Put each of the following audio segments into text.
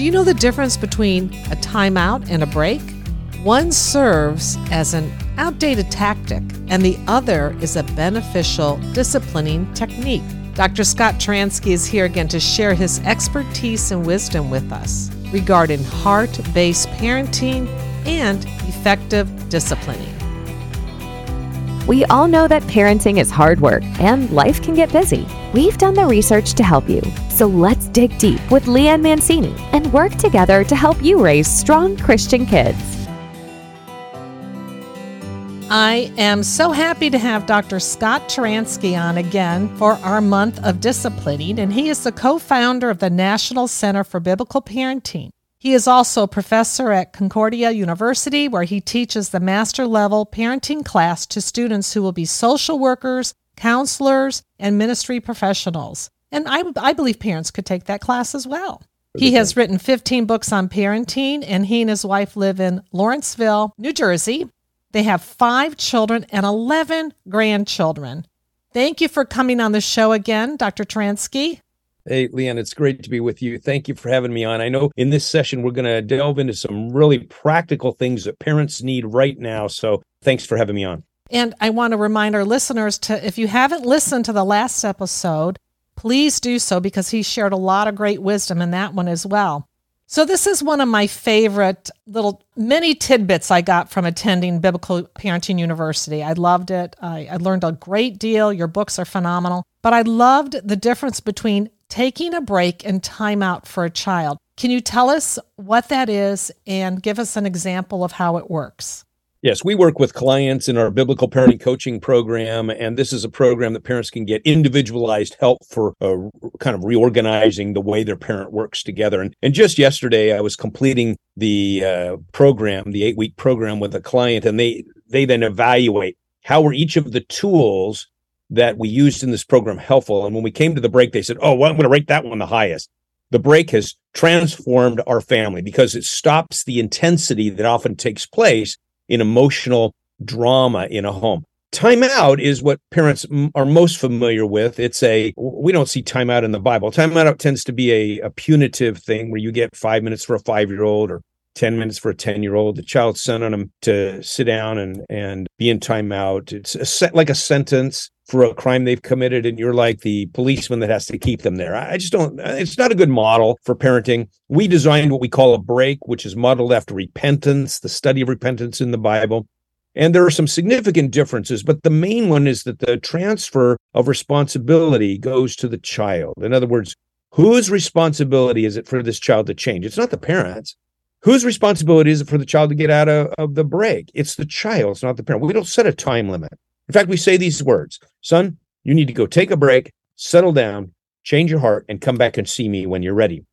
Do you know the difference between a timeout and a break? One serves as an outdated tactic, and the other is a beneficial disciplining technique. Dr. Scott Turansky is here again to share his expertise and wisdom with us regarding heart based parenting and effective disciplining. We all know that parenting is hard work and life can get busy. We've done the research to help you. So let's dig deep with Leanne Mancini and work together to help you raise strong Christian kids. I am so happy to have Dr. Scott Turansky on again for our month of disciplining, and he is the co founder of the National Center for Biblical Parenting. He is also a professor at Concordia University, where he teaches the master level parenting class to students who will be social workers, counselors, and ministry professionals. And I, I believe parents could take that class as well. He has written 15 books on parenting, and he and his wife live in Lawrenceville, New Jersey. They have five children and 11 grandchildren. Thank you for coming on the show again, Dr. Turansky. Hey, Leanne, it's great to be with you. Thank you for having me on. I know in this session, we're going to delve into some really practical things that parents need right now. So thanks for having me on. And I want to remind our listeners to, if you haven't listened to the last episode, please do so because he shared a lot of great wisdom in that one as well. So, this is one of my favorite little mini tidbits I got from attending Biblical Parenting University. I loved it. I, I, learned a great deal. Your books are phenomenal. But I loved the difference between taking a break and time out for a child. Can you tell us what that is and give us an example of how it works? Yes, we work with clients in our biblical parenting coaching program, and this is a program that parents can get individualized help for uh, kind of reorganizing the way their parent works together. And, and just yesterday, I was completing the uh, program, the eight week program with a client, and they they then evaluate how were each of the tools that we used in this program helpful. And when we came to the break, they said, "Oh, well, I'm going to rate that one the highest." The break has transformed our family because it stops the intensity that often takes place in emotional drama in a home. Timeout is what parents are most familiar with. It's a, we don't see timeout in the Bible. Timeout tends to be a, a punitive thing where you get five minutes for a five year old or 10 minutes for a 10 year old. The child's sent on them to sit down and, and be in timeout. It's a set, like a sentence for a crime they've committed, and you're like the policeman that has to keep them there. I just don't, it's not a good model for parenting. We designed what we call a break, which is modeled after repentance, the study of repentance in the Bible. And there are some significant differences, but the main one is that the transfer of responsibility goes to the child. In other words, whose responsibility is it for this child to change? It's not the parents. Whose responsibility is it for the child to get out of, of the break? It's the child, it's not the parent. We don't set a time limit. In fact, we say these words Son, you need to go take a break, settle down, change your heart, and come back and see me when you're ready.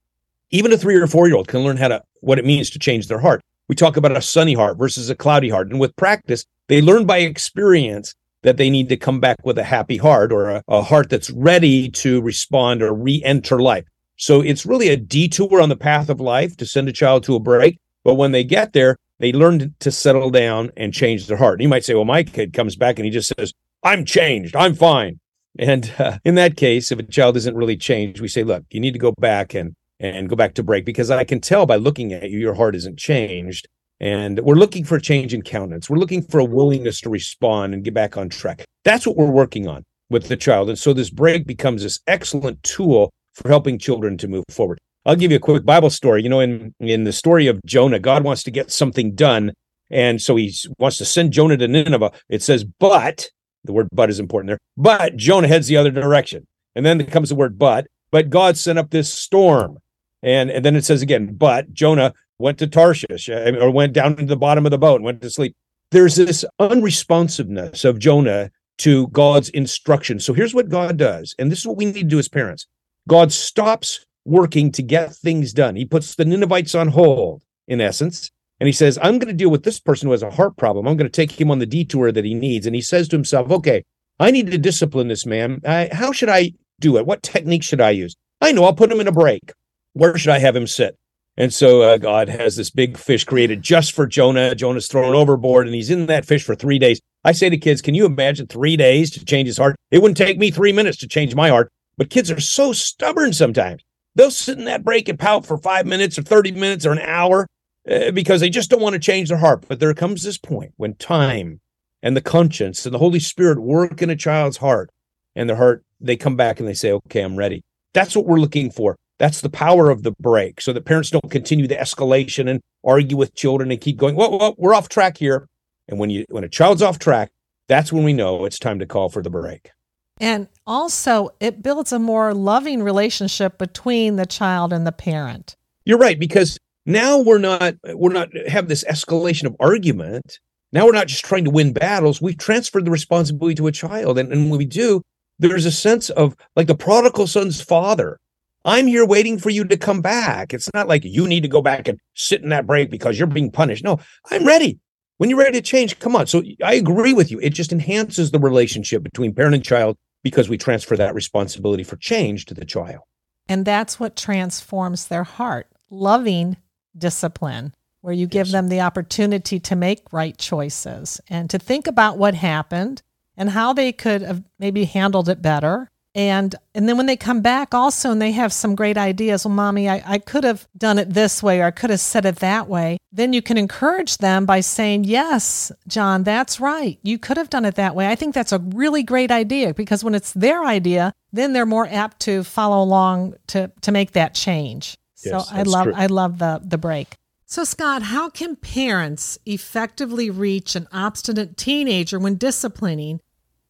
Even a three or four year old can learn how to what it means to change their heart. We talk about a sunny heart versus a cloudy heart. And with practice, they learn by experience that they need to come back with a happy heart or a, a heart that's ready to respond or re enter life. So it's really a detour on the path of life to send a child to a break. But when they get there, they learn to settle down and change their heart. And you might say, well, my kid comes back and he just says, I'm changed. I'm fine. And uh, in that case, if a child isn't really changed, we say, look, you need to go back and and go back to break because I can tell by looking at you, your heart isn't changed. And we're looking for a change in countenance. We're looking for a willingness to respond and get back on track. That's what we're working on with the child. And so this break becomes this excellent tool for helping children to move forward. I'll give you a quick Bible story. You know, in in the story of Jonah, God wants to get something done, and so he wants to send Jonah to Nineveh. It says, but the word "but" is important there. But Jonah heads the other direction, and then comes the word "but." But God sent up this storm, and and then it says again, but Jonah went to Tarshish uh, or went down to the bottom of the boat and went to sleep. There's this unresponsiveness of Jonah to God's instruction. So here's what God does, and this is what we need to do as parents. God stops working to get things done. He puts the Ninevites on hold, in essence, and he says, I'm going to deal with this person who has a heart problem. I'm going to take him on the detour that he needs. And he says to himself, okay, I need to discipline this man. I, how should I do it? What technique should I use? I know I'll put him in a break. Where should I have him sit? And so uh, God has this big fish created just for Jonah. Jonah's thrown overboard and he's in that fish for three days. I say to kids, can you imagine three days to change his heart? It wouldn't take me three minutes to change my heart. But kids are so stubborn sometimes. they'll sit in that break and pout for five minutes or 30 minutes or an hour uh, because they just don't want to change their heart. But there comes this point when time and the conscience and the Holy Spirit work in a child's heart and their heart, they come back and they say, okay, I'm ready. That's what we're looking for. That's the power of the break so that parents don't continue the escalation and argue with children and keep going, well, well, we're off track here. And when you when a child's off track, that's when we know it's time to call for the break. And also, it builds a more loving relationship between the child and the parent. You're right because now we're not we're not have this escalation of argument. Now we're not just trying to win battles. We've transferred the responsibility to a child, and, and when we do, there's a sense of like the prodigal son's father. I'm here waiting for you to come back. It's not like you need to go back and sit in that break because you're being punished. No, I'm ready. When you're ready to change, come on. So I agree with you. It just enhances the relationship between parent and child because we transfer that responsibility for change to the child. And that's what transforms their heart loving discipline, where you give yes. them the opportunity to make right choices and to think about what happened and how they could have maybe handled it better and and then when they come back also and they have some great ideas well mommy I, I could have done it this way or i could have said it that way then you can encourage them by saying yes john that's right. You could have done it that way. I think that's a really great idea because when it's their idea then they're more apt to follow along to to make that change. Yes, so i love true. i love the the break. So, Scott, how can parents effectively reach an obstinate teenager when disciplining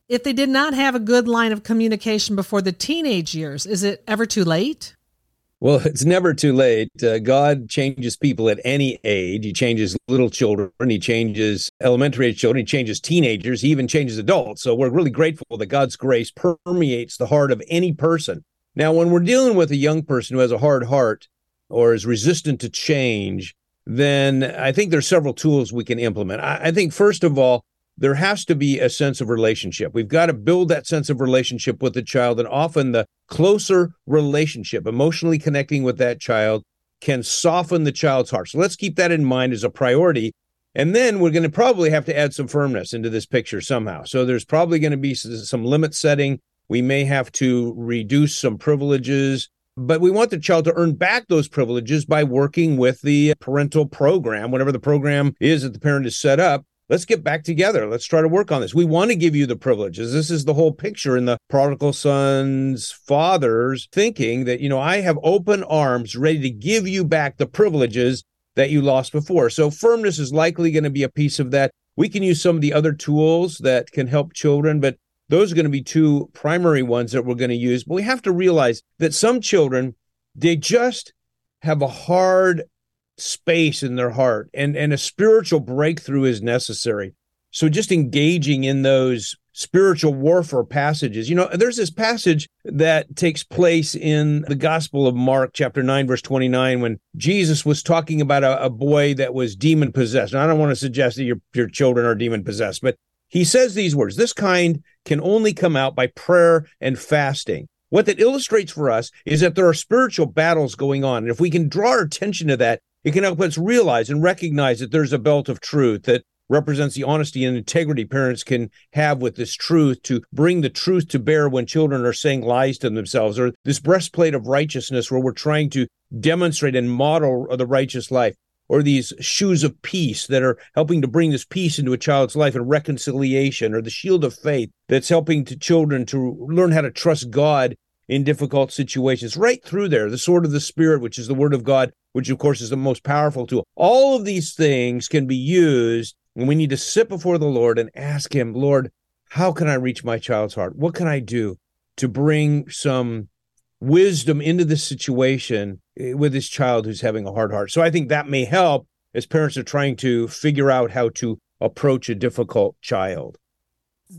if they did not have a good line of communication before the teenage years, is it ever too late? Well, it's never too late. Uh, God changes people at any age. He changes little children, he changes elementary age children, he changes teenagers, he even changes adults. So we're really grateful that God's grace permeates the heart of any person. Now, when we're dealing with a young person who has a hard heart or is resistant to change, then I think there's several tools we can implement. I, I think, first of all, there has to be a sense of relationship. We've got to build that sense of relationship with the child. And often the closer relationship, emotionally connecting with that child, can soften the child's heart. So let's keep that in mind as a priority. And then we're going to probably have to add some firmness into this picture somehow. So there's probably going to be some limit setting. We may have to reduce some privileges, but we want the child to earn back those privileges by working with the parental program, whatever the program is that the parent has set up let's get back together. Let's try to work on this. We want to give you the privileges. This is the whole picture in the prodigal son's father's thinking that, you know, I have open arms ready to give you back the privileges that you lost before. So firmness is likely going to be a piece of that. We can use some of the other tools that can help children, but those are going to be two primary ones that we're going to use. But we have to realize that some children, they just have a hard space in their heart and and a spiritual breakthrough is necessary. So just engaging in those spiritual warfare passages you know there's this passage that takes place in the gospel of mark chapter 9 verse 29 when jesus was talking about a, a boy that was demon possessed and i don't want to suggest that your your children are demon possessed but he says these words this kind can only come out by prayer and fasting. What that illustrates for us is that there are spiritual battles going on. And if we can draw our attention to that, it can help us realize and recognize that there's a belt of truth that represents the honesty and integrity parents can have with this truth to bring the truth to bear when children are saying lies to themselves, or this breastplate of righteousness where we're trying to demonstrate and model the righteous life, or these shoes of peace that are helping to bring this peace into a child's life and reconciliation, or the shield of faith that's helping to children to learn how to trust God in difficult situations. Right through there, the sword of the Spirit, which is the word of God, which of course is the most powerful tool. All of these things can be used and we need to sit before the Lord and ask Him, Lord, how can I reach my child's heart? What can I do to bring some wisdom into this situation eh, with this child who's having a hard heart? So I think that may help as parents are trying to figure out how to approach a difficult child.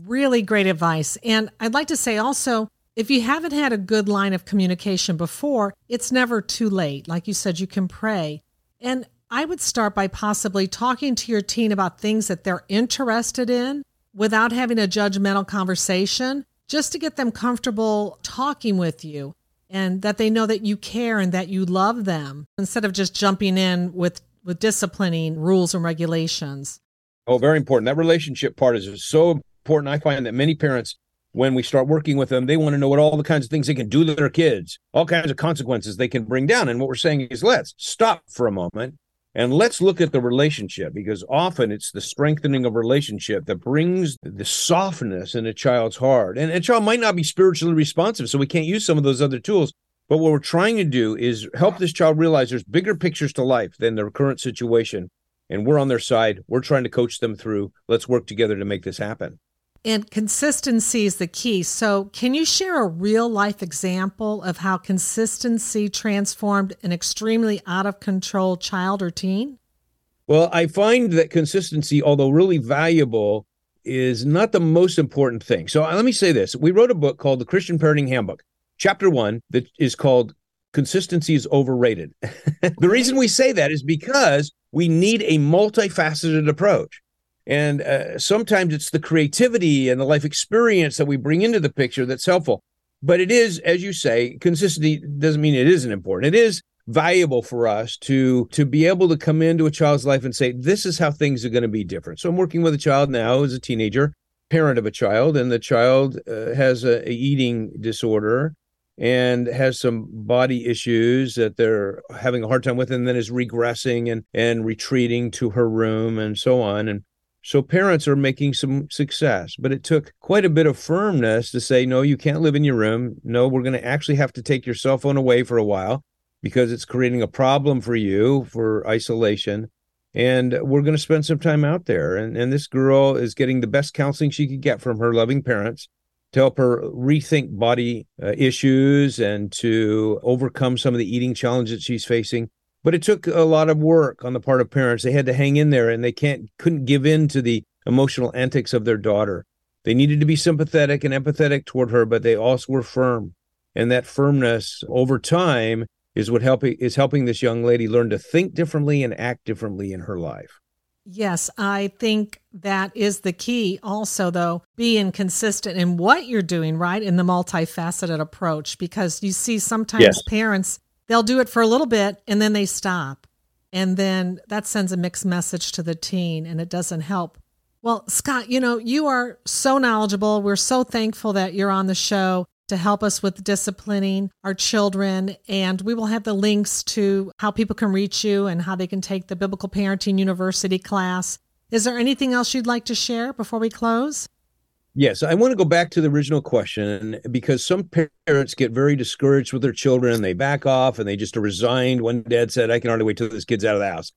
Really great advice. And I'd like to say also, if you haven't had a good line of communication before, it's never too late. Like you said, you can pray. And I would start by possibly talking to your teen about things that they're interested in without having a judgmental conversation, just to get them comfortable talking with you and that they know that you care and that you love them instead of just jumping in with, with disciplining rules and regulations. Oh, very important. That relationship part is so important. I find that many parents when we start working with them, they want to know what all the kinds of things they can do to their kids, all kinds of consequences they can bring down. And what we're saying is let's stop for a moment and let's look at the relationship because often it's the strengthening of relationship that brings the softness in a child's heart. And a child might not be spiritually responsive, so we can't use some of those other tools. But what we're trying to do is help this child realize there's bigger pictures to life than their current situation. And we're on their side. We're trying to coach them through. Let's work together to make this happen. And consistency is the key. So, can you share a real life example of how consistency transformed an extremely out of control child or teen? Well, I find that consistency, although really valuable, is not the most important thing. So, uh, let me say this we wrote a book called The Christian Parenting Handbook, chapter one, that is called Consistency is Overrated. the reason we say that is because we need a multifaceted approach. And uh, sometimes it's the creativity and the life experience that we bring into the picture that's helpful. But it is, as you say, consistency doesn't mean it isn't important. It is valuable for us to to be able to come into a child's life and say, this is how things are going to be different. So I'm working with a child now as a teenager, parent of a child, and the child uh, has a, a eating disorder and has some body issues that they're having a hard time with and then is regressing and and retreating to her room and so on and so parents are making some success, but it took quite a bit of firmness to say, no, you can't live in your room. No, we're going to actually have to take your cell phone away for a while because it's creating a problem for you for isolation. And we're going to spend some time out there. And, and this girl is getting the best counseling she could get from her loving parents to help her rethink body uh, issues and to overcome some of the eating challenges she's facing but it took a lot of work on the part of parents they had to hang in there and they can't couldn't give in to the emotional antics of their daughter they needed to be sympathetic and empathetic toward her but they also were firm and that firmness over time is what helping is helping this young lady learn to think differently and act differently in her life Yes, I think that is the key. Also, though, being consistent in what you're doing, right? In the multifaceted approach, because you see sometimes yes. parents they'll do it for a little bit and then they stop. And then that sends a mixed message to the teen and it doesn't help. Well, Scott, you know, you are so knowledgeable. We're so thankful that you're on the show to help us with disciplining our children. And we will have the links to how people can reach you and how they can take the Biblical Parenting University class. Is there anything else you'd like to share before we close? Yes, I want to go back to the original question because some parents get very discouraged with their children. and They back off and they just are resigned. One dad said, I can hardly wait till this kid's out of the house.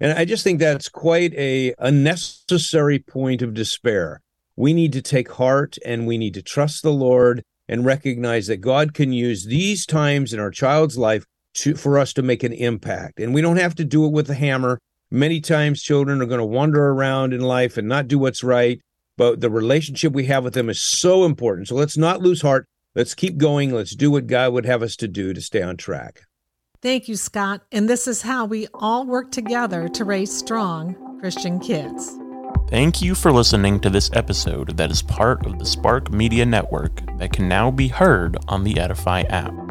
And I just think that's quite a unnecessary point of despair. We need to take heart and we need to trust the Lord and recognize that God can use these times in our child's life to, for us to make an impact. And we don't have to do it with a hammer. Many times children are going to wander around in life and not do what's right but the relationship we have with them is so important. So let's not lose heart. Let's keep going. Let's do what God would have us to do to stay on track. Thank you, Scott. And this is how we all work together to raise strong Christian kids. Thank you for listening to this episode that is part of the Spark Media Network that can now be heard on the Edify app.